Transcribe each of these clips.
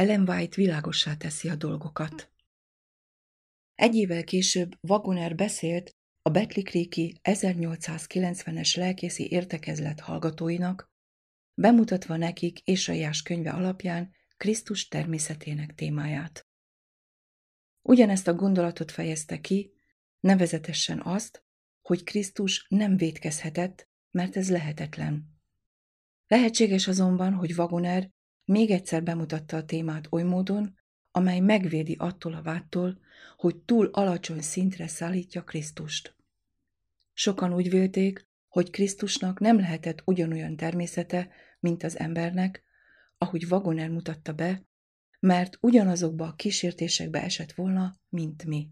Ellen White világossá teszi a dolgokat. Egy évvel később Wagoner beszélt a Betlikréki 1890-es lelkészi értekezlet hallgatóinak, bemutatva nekik Ésaiás könyve alapján Krisztus természetének témáját. Ugyanezt a gondolatot fejezte ki, nevezetesen azt, hogy Krisztus nem védkezhetett, mert ez lehetetlen. Lehetséges azonban, hogy Wagoner még egyszer bemutatta a témát oly módon, amely megvédi attól a váttól, hogy túl alacsony szintre szállítja Krisztust. Sokan úgy vélték, hogy Krisztusnak nem lehetett ugyanolyan természete, mint az embernek, ahogy Wagoner mutatta be, mert ugyanazokba a kísértésekbe esett volna, mint mi.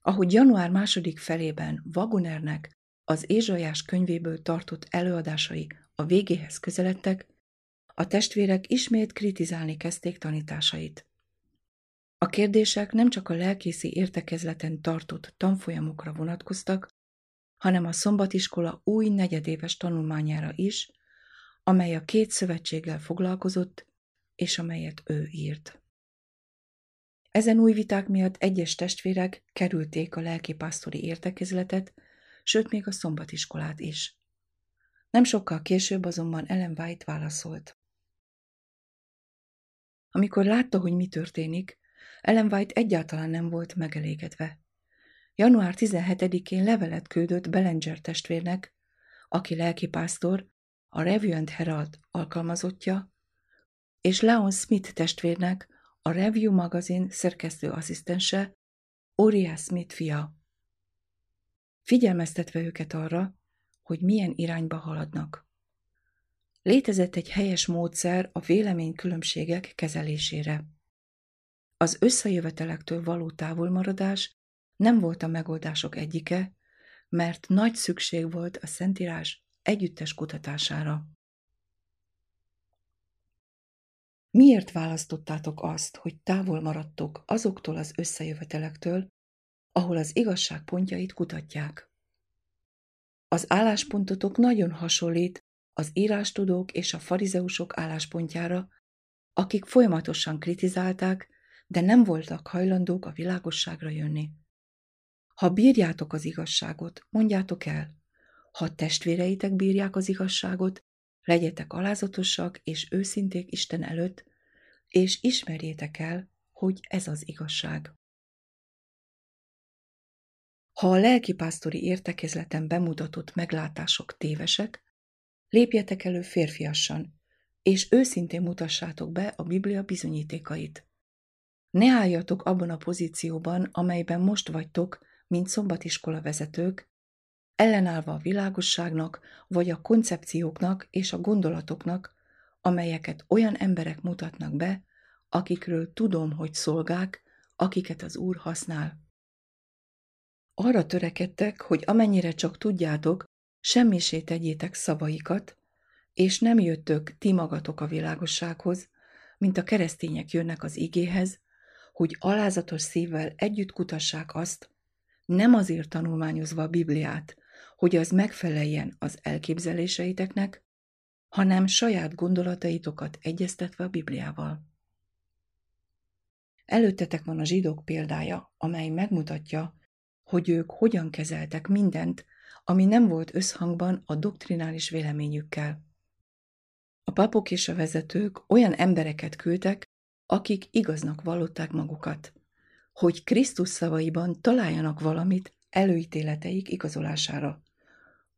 Ahogy január második felében Wagonernek az Ézsajás könyvéből tartott előadásai a végéhez közeledtek, a testvérek ismét kritizálni kezdték tanításait. A kérdések nem csak a lelkészi értekezleten tartott tanfolyamokra vonatkoztak, hanem a szombatiskola új negyedéves tanulmányára is, amely a két szövetséggel foglalkozott, és amelyet ő írt. Ezen új viták miatt egyes testvérek kerülték a lelkipásztori értekezletet, sőt még a szombatiskolát is. Nem sokkal később azonban Ellen White válaszolt. Amikor látta, hogy mi történik, Ellen White egyáltalán nem volt megelégedve. Január 17-én levelet küldött Bellinger testvérnek, aki lelkipásztor, a Review and Herald alkalmazottja, és Leon Smith testvérnek, a Review magazin szerkesztő asszisztense, Uriah Smith fia. Figyelmeztetve őket arra, hogy milyen irányba haladnak. Létezett egy helyes módszer a véleménykülönbségek kezelésére. Az összejövetelektől való távolmaradás nem volt a megoldások egyike, mert nagy szükség volt a Szentírás együttes kutatására. Miért választottátok azt, hogy távol maradtok azoktól az összejövetelektől, ahol az igazság pontjait kutatják? Az álláspontotok nagyon hasonlít az írástudók és a farizeusok álláspontjára, akik folyamatosan kritizálták, de nem voltak hajlandók a világosságra jönni. Ha bírjátok az igazságot, mondjátok el. Ha testvéreitek bírják az igazságot, legyetek alázatosak és őszinték Isten előtt, és ismerjétek el, hogy ez az igazság. Ha a lelkipásztori értekezleten bemutatott meglátások tévesek, lépjetek elő férfiassan, és őszintén mutassátok be a Biblia bizonyítékait. Ne álljatok abban a pozícióban, amelyben most vagytok, mint szombatiskola vezetők, ellenállva a világosságnak, vagy a koncepcióknak és a gondolatoknak, amelyeket olyan emberek mutatnak be, akikről tudom, hogy szolgák, akiket az Úr használ. Arra törekedtek, hogy amennyire csak tudjátok, semmisé tegyétek szavaikat, és nem jöttök ti magatok a világossághoz, mint a keresztények jönnek az igéhez, hogy alázatos szívvel együtt kutassák azt, nem azért tanulmányozva a Bibliát, hogy az megfeleljen az elképzeléseiteknek, hanem saját gondolataitokat egyeztetve a Bibliával. Előttetek van a zsidók példája, amely megmutatja, hogy ők hogyan kezeltek mindent, ami nem volt összhangban a doktrinális véleményükkel. A papok és a vezetők olyan embereket küldtek, akik igaznak vallották magukat, hogy Krisztus szavaiban találjanak valamit előítéleteik igazolására.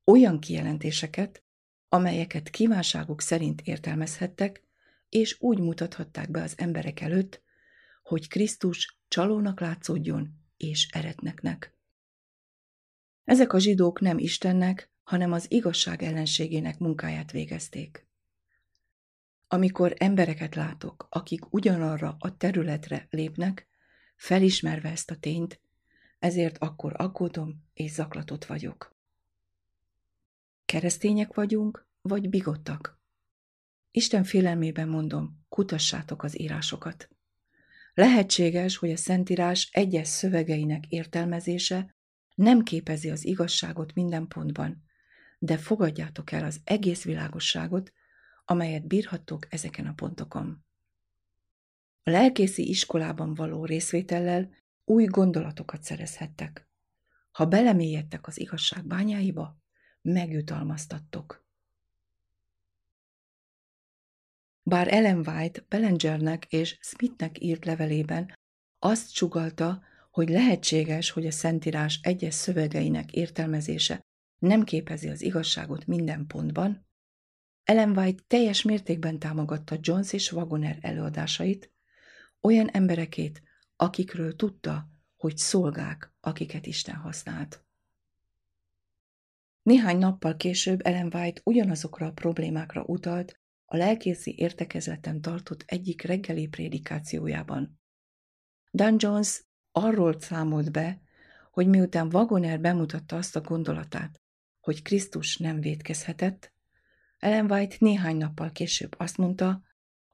Olyan kijelentéseket, amelyeket kívánságuk szerint értelmezhettek, és úgy mutathatták be az emberek előtt, hogy Krisztus csalónak látszódjon és eretneknek. Ezek a zsidók nem Istennek, hanem az igazság ellenségének munkáját végezték. Amikor embereket látok, akik ugyanarra a területre lépnek, felismerve ezt a tényt, ezért akkor aggódom és zaklatott vagyok. Keresztények vagyunk, vagy bigottak? Isten félelmében mondom, kutassátok az írásokat. Lehetséges, hogy a Szentírás egyes szövegeinek értelmezése nem képezi az igazságot minden pontban, de fogadjátok el az egész világosságot, amelyet bírhattok ezeken a pontokon. A lelkészi iskolában való részvétellel új gondolatokat szerezhettek. Ha belemélyedtek az igazság bányáiba, megjutalmaztattok. Bár Ellen White Bellengernek és Smithnek írt levelében azt csugalta, hogy lehetséges, hogy a Szentírás egyes szövegeinek értelmezése nem képezi az igazságot minden pontban, Ellen White teljes mértékben támogatta Jones és Wagoner előadásait, olyan emberekét, akikről tudta, hogy szolgák, akiket Isten használt. Néhány nappal később Ellen White ugyanazokra a problémákra utalt a lelkészi értekezleten tartott egyik reggeli prédikációjában. Dan Jones arról számolt be, hogy miután Wagoner bemutatta azt a gondolatát, hogy Krisztus nem védkezhetett, Ellen White néhány nappal később azt mondta,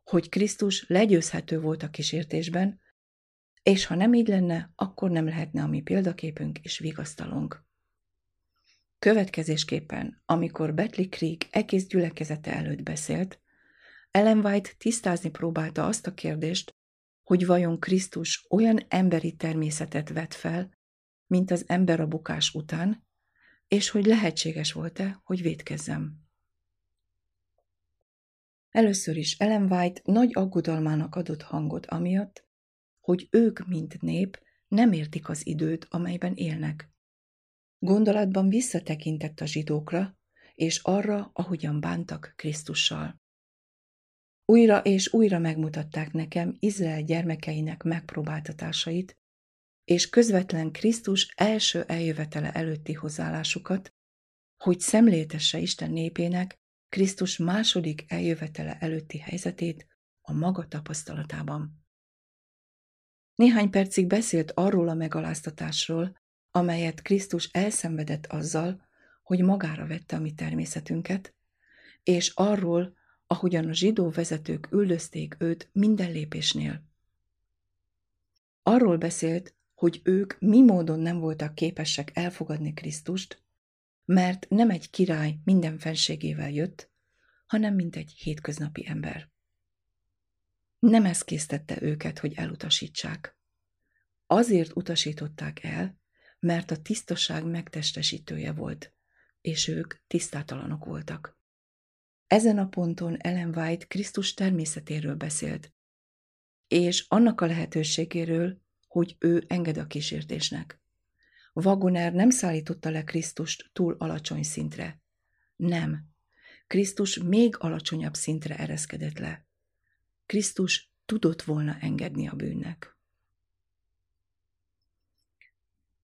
hogy Krisztus legyőzhető volt a kísértésben, és ha nem így lenne, akkor nem lehetne a mi példaképünk és vigasztalunk. Következésképpen, amikor Betli Creek egész gyülekezete előtt beszélt, Ellen White tisztázni próbálta azt a kérdést, hogy vajon Krisztus olyan emberi természetet vet fel, mint az ember a bukás után, és hogy lehetséges volt-e, hogy védkezzem. Először is Ellen White nagy aggodalmának adott hangot amiatt, hogy ők, mint nép, nem értik az időt, amelyben élnek. Gondolatban visszatekintett a zsidókra, és arra, ahogyan bántak Krisztussal. Újra és újra megmutatták nekem Izrael gyermekeinek megpróbáltatásait, és közvetlen Krisztus első eljövetele előtti hozzáállásukat, hogy szemléltesse Isten népének Krisztus második eljövetele előtti helyzetét a maga tapasztalatában. Néhány percig beszélt arról a megaláztatásról, amelyet Krisztus elszenvedett azzal, hogy magára vette a mi természetünket, és arról, ahogyan a zsidó vezetők üldözték őt minden lépésnél. Arról beszélt, hogy ők mi módon nem voltak képesek elfogadni Krisztust, mert nem egy király minden fenségével jött, hanem mint egy hétköznapi ember. Nem ez késztette őket, hogy elutasítsák. Azért utasították el, mert a tisztaság megtestesítője volt, és ők tisztátalanok voltak. Ezen a ponton Ellen White Krisztus természetéről beszélt, és annak a lehetőségéről, hogy ő enged a kísértésnek. Wagoner nem szállította le Krisztust túl alacsony szintre. Nem. Krisztus még alacsonyabb szintre ereszkedett le. Krisztus tudott volna engedni a bűnnek.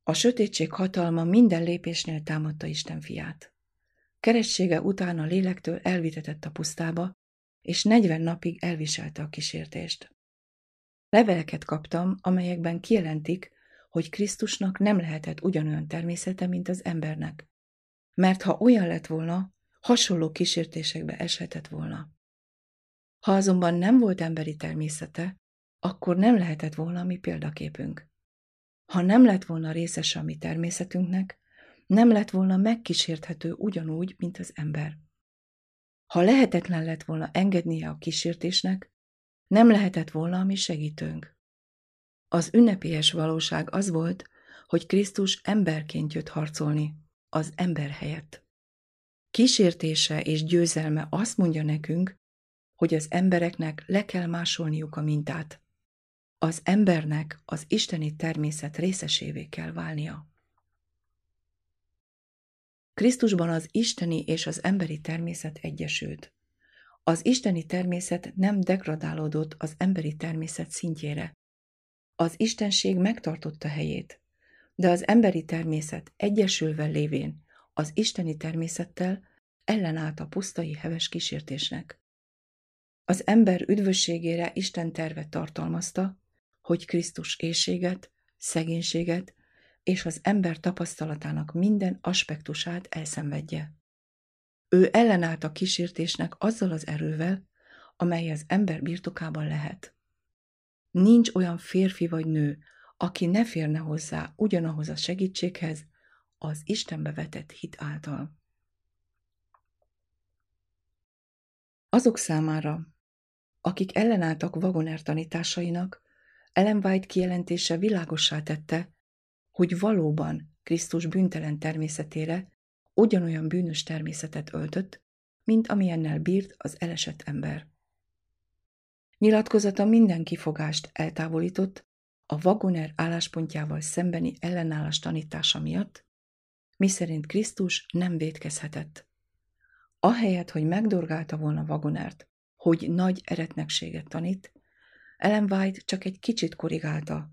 A sötétség hatalma minden lépésnél támadta Isten fiát. Keressége után a lélektől elvitetett a pusztába, és negyven napig elviselte a kísértést. Leveleket kaptam, amelyekben kijelentik, hogy Krisztusnak nem lehetett ugyanolyan természete, mint az embernek. Mert ha olyan lett volna, hasonló kísértésekbe eshetett volna. Ha azonban nem volt emberi természete, akkor nem lehetett volna a mi példaképünk. Ha nem lett volna részes a mi természetünknek, nem lett volna megkísérthető ugyanúgy, mint az ember. Ha lehetetlen lett volna engednie a kísértésnek, nem lehetett volna a mi segítőnk. Az ünnepélyes valóság az volt, hogy Krisztus emberként jött harcolni, az ember helyett. Kísértése és győzelme azt mondja nekünk, hogy az embereknek le kell másolniuk a mintát. Az embernek az isteni természet részesévé kell válnia. Krisztusban az isteni és az emberi természet egyesült. Az isteni természet nem degradálódott az emberi természet szintjére. Az istenség megtartotta helyét, de az emberi természet egyesülve lévén az isteni természettel ellenállt a pusztai heves kísértésnek. Az ember üdvösségére Isten terve tartalmazta, hogy Krisztus éjséget, szegénységet és az ember tapasztalatának minden aspektusát elszenvedje. Ő ellenállt a kísértésnek azzal az erővel, amely az ember birtokában lehet. Nincs olyan férfi vagy nő, aki ne férne hozzá ugyanahoz a segítséghez, az Istenbe vetett hit által. Azok számára, akik ellenálltak Wagoner tanításainak, Ellen White kijelentése világossá tette, hogy valóban Krisztus bűntelen természetére ugyanolyan bűnös természetet öltött, mint amilyennel bírt az elesett ember. Nyilatkozata minden kifogást eltávolított a Wagoner álláspontjával szembeni ellenállás tanítása miatt, miszerint Krisztus nem védkezhetett. Ahelyett, hogy megdorgálta volna Wagonert, hogy nagy eretnekséget tanít, Ellen White csak egy kicsit korrigálta,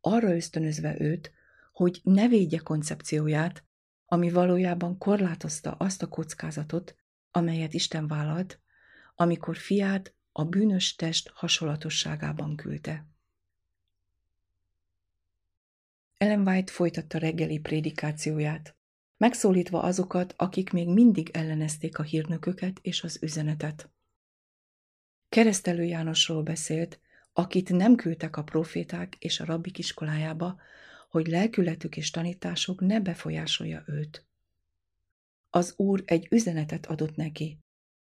arra ösztönözve őt, hogy ne védje koncepcióját, ami valójában korlátozta azt a kockázatot, amelyet Isten vállalt, amikor fiát a bűnös test hasonlatosságában küldte. Ellen White folytatta reggeli prédikációját, megszólítva azokat, akik még mindig ellenezték a hírnököket és az üzenetet. Keresztelő Jánosról beszélt, akit nem küldtek a proféták és a rabbik iskolájába, hogy lelkületük és tanításuk ne befolyásolja őt. Az úr egy üzenetet adott neki,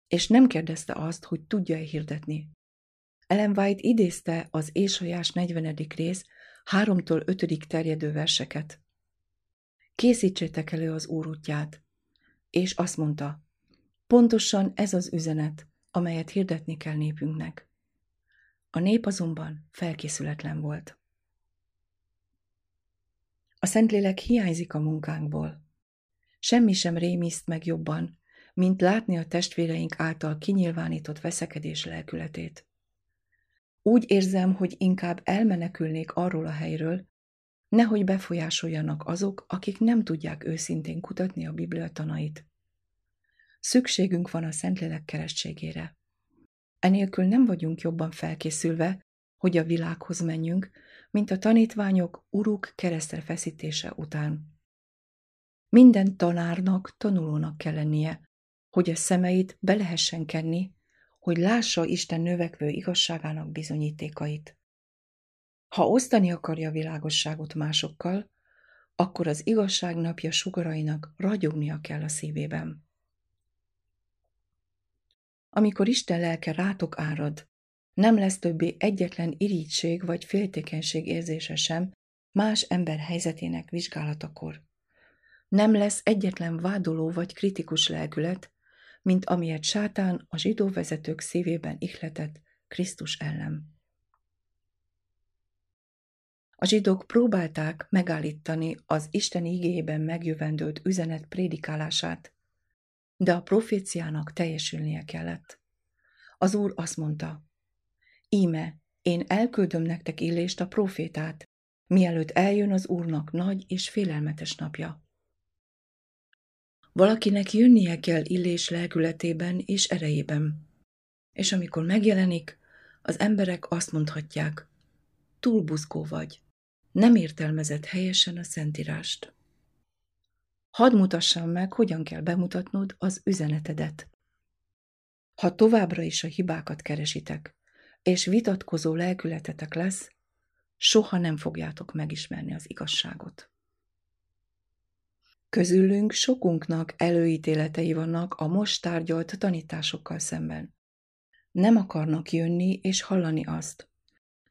és nem kérdezte azt, hogy tudja-e hirdetni. Ellen White idézte az Ésajás 40. rész 3-tól 5. terjedő verseket. Készítsétek elő az Úr útját. És azt mondta, pontosan ez az üzenet, amelyet hirdetni kell népünknek. A nép azonban felkészületlen volt. A Szentlélek hiányzik a munkánkból. Semmi sem rémiszt meg jobban, mint látni a testvéreink által kinyilvánított veszekedés lelkületét. Úgy érzem, hogy inkább elmenekülnék arról a helyről, nehogy befolyásoljanak azok, akik nem tudják őszintén kutatni a Biblia tanait. Szükségünk van a Szentlélek keresztségére. Enélkül nem vagyunk jobban felkészülve, hogy a világhoz menjünk, mint a tanítványok uruk keresztre feszítése után. Minden tanárnak, tanulónak kell lennie, hogy a szemeit be lehessen kenni, hogy lássa Isten növekvő igazságának bizonyítékait. Ha osztani akarja a világosságot másokkal, akkor az igazság napja sugarainak ragyognia kell a szívében. Amikor Isten lelke rátok árad, nem lesz többé egyetlen irigység vagy féltékenység érzése sem más ember helyzetének vizsgálatakor. Nem lesz egyetlen vádoló vagy kritikus lelkület, mint amilyet sátán a zsidó vezetők szívében ihletett Krisztus ellen. A zsidók próbálták megállítani az Isten igében megjövendőlt üzenet prédikálását, de a proféciának teljesülnie kellett. Az Úr azt mondta, Íme, én elküldöm nektek Illést a profétát, mielőtt eljön az Úrnak nagy és félelmetes napja. Valakinek jönnie kell Illés lelkületében és erejében. És amikor megjelenik, az emberek azt mondhatják, túl buzgó vagy, nem értelmezett helyesen a Szentírást. Hadd mutassam meg, hogyan kell bemutatnod az üzenetedet. Ha továbbra is a hibákat keresitek, és vitatkozó lelkületetek lesz, soha nem fogjátok megismerni az igazságot. Közülünk sokunknak előítéletei vannak a most tárgyalt tanításokkal szemben. Nem akarnak jönni és hallani azt.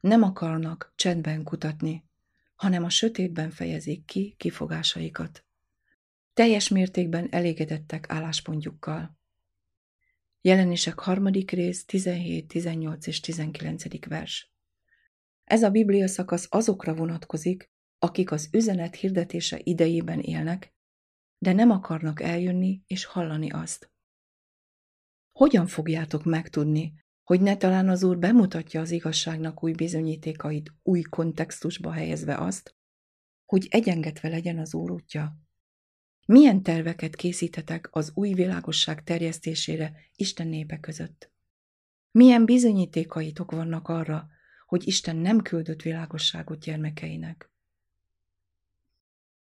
Nem akarnak csendben kutatni, hanem a sötétben fejezik ki kifogásaikat. Teljes mértékben elégedettek álláspontjukkal. Jelenések harmadik rész, 17, 18 és 19. vers. Ez a Biblia szakasz azokra vonatkozik, akik az üzenet hirdetése idejében élnek, de nem akarnak eljönni és hallani azt. Hogyan fogjátok megtudni, hogy ne talán az Úr bemutatja az igazságnak új bizonyítékait, új kontextusba helyezve azt, hogy egyengetve legyen az Úr útja? Milyen terveket készítetek az új világosság terjesztésére Isten népe között? Milyen bizonyítékaitok vannak arra, hogy Isten nem küldött világosságot gyermekeinek?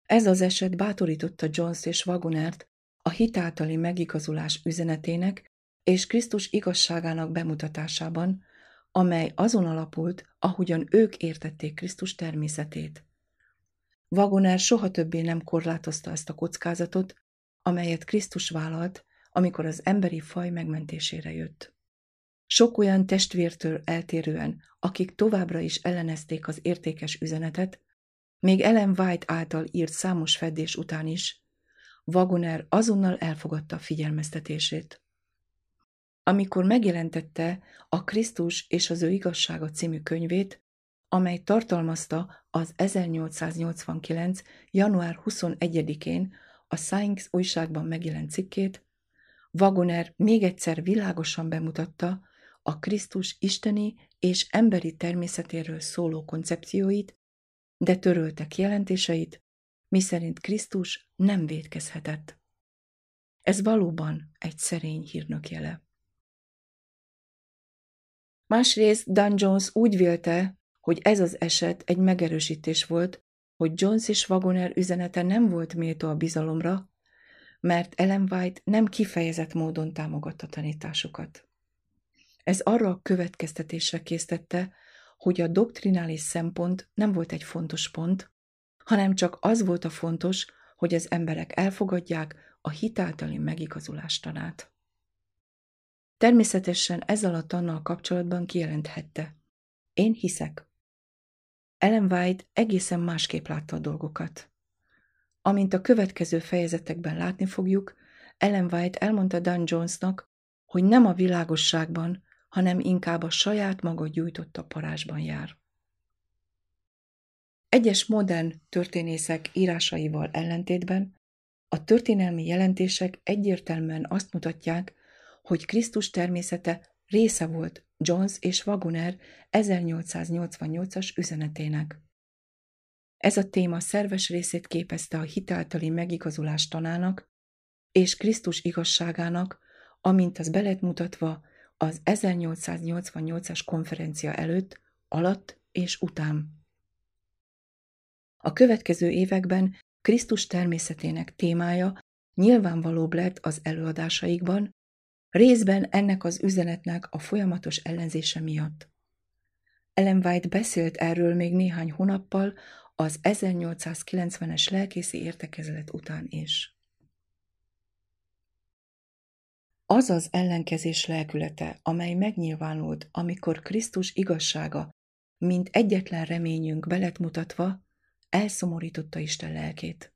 Ez az eset bátorította Jones és Wagonert a hitáltali megigazulás üzenetének és Krisztus igazságának bemutatásában, amely azon alapult, ahogyan ők értették Krisztus természetét. Wagoner soha többé nem korlátozta ezt a kockázatot, amelyet Krisztus vállalt, amikor az emberi faj megmentésére jött. Sok olyan testvértől eltérően, akik továbbra is ellenezték az értékes üzenetet, még Ellen White által írt számos feddés után is, Wagoner azonnal elfogadta figyelmeztetését. Amikor megjelentette a Krisztus és az ő igazsága című könyvét, amely tartalmazta az 1889. január 21-én a Science újságban megjelent cikkét, Wagoner még egyszer világosan bemutatta a Krisztus isteni és emberi természetéről szóló koncepcióit, de törölte jelentéseit, miszerint Krisztus nem védkezhetett. Ez valóban egy szerény hírnök jele. Másrészt Dan Jones úgy vélte, hogy ez az eset egy megerősítés volt, hogy Jones és Wagoner üzenete nem volt méltó a bizalomra, mert Ellen White nem kifejezett módon támogatta tanításukat. Ez arra a következtetésre késztette, hogy a doktrinális szempont nem volt egy fontos pont, hanem csak az volt a fontos, hogy az emberek elfogadják a hitáltali megigazulás tanát. Természetesen ezzel a tannal kapcsolatban kijelenthette. Én hiszek. Ellen White egészen másképp látta a dolgokat. Amint a következő fejezetekben látni fogjuk, Ellen White elmondta Dan Jonesnak, hogy nem a világosságban, hanem inkább a saját maga gyújtotta parázsban jár. Egyes modern történészek írásaival ellentétben a történelmi jelentések egyértelműen azt mutatják, hogy Krisztus természete része volt Jones és Wagoner 1888-as üzenetének. Ez a téma szerves részét képezte a hitáltali megigazulás tanának és Krisztus igazságának, amint az belet mutatva az 1888-as konferencia előtt, alatt és után. A következő években Krisztus természetének témája nyilvánvalóbb lett az előadásaikban, részben ennek az üzenetnek a folyamatos ellenzése miatt. Ellen White beszélt erről még néhány hónappal az 1890-es lelkészi értekezlet után is. Az az ellenkezés lelkülete, amely megnyilvánult, amikor Krisztus igazsága, mint egyetlen reményünk belet mutatva, elszomorította Isten lelkét.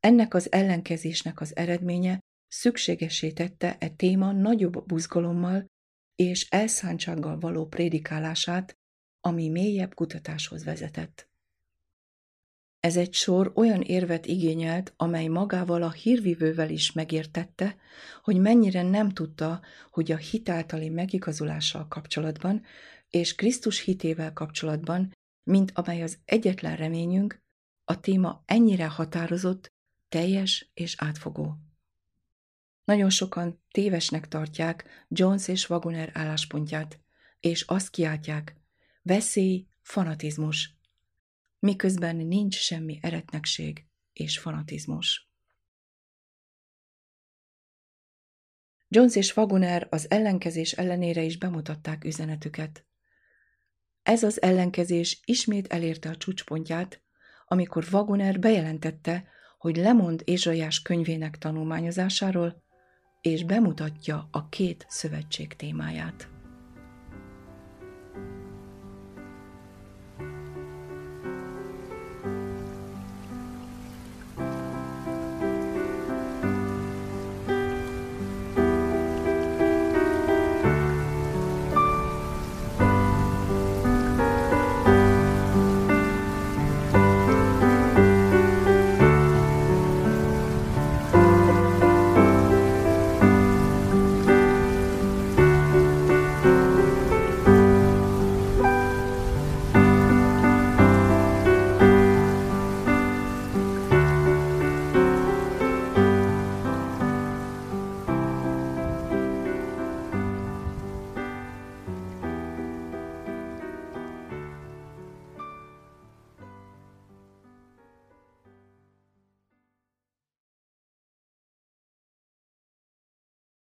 Ennek az ellenkezésnek az eredménye szükségesé tette e téma nagyobb buzgalommal és elszántsággal való prédikálását, ami mélyebb kutatáshoz vezetett. Ez egy sor olyan érvet igényelt, amely magával a hírvivővel is megértette, hogy mennyire nem tudta, hogy a hitáltali megigazulással kapcsolatban és Krisztus hitével kapcsolatban, mint amely az egyetlen reményünk, a téma ennyire határozott, teljes és átfogó. Nagyon sokan tévesnek tartják Jones és Wagoner álláspontját, és azt kiáltják, veszély, fanatizmus, miközben nincs semmi eretnekség és fanatizmus. Jones és Wagoner az ellenkezés ellenére is bemutatták üzenetüket. Ez az ellenkezés ismét elérte a csúcspontját, amikor Wagoner bejelentette, hogy lemond Ézsaiás könyvének tanulmányozásáról, és bemutatja a két szövetség témáját.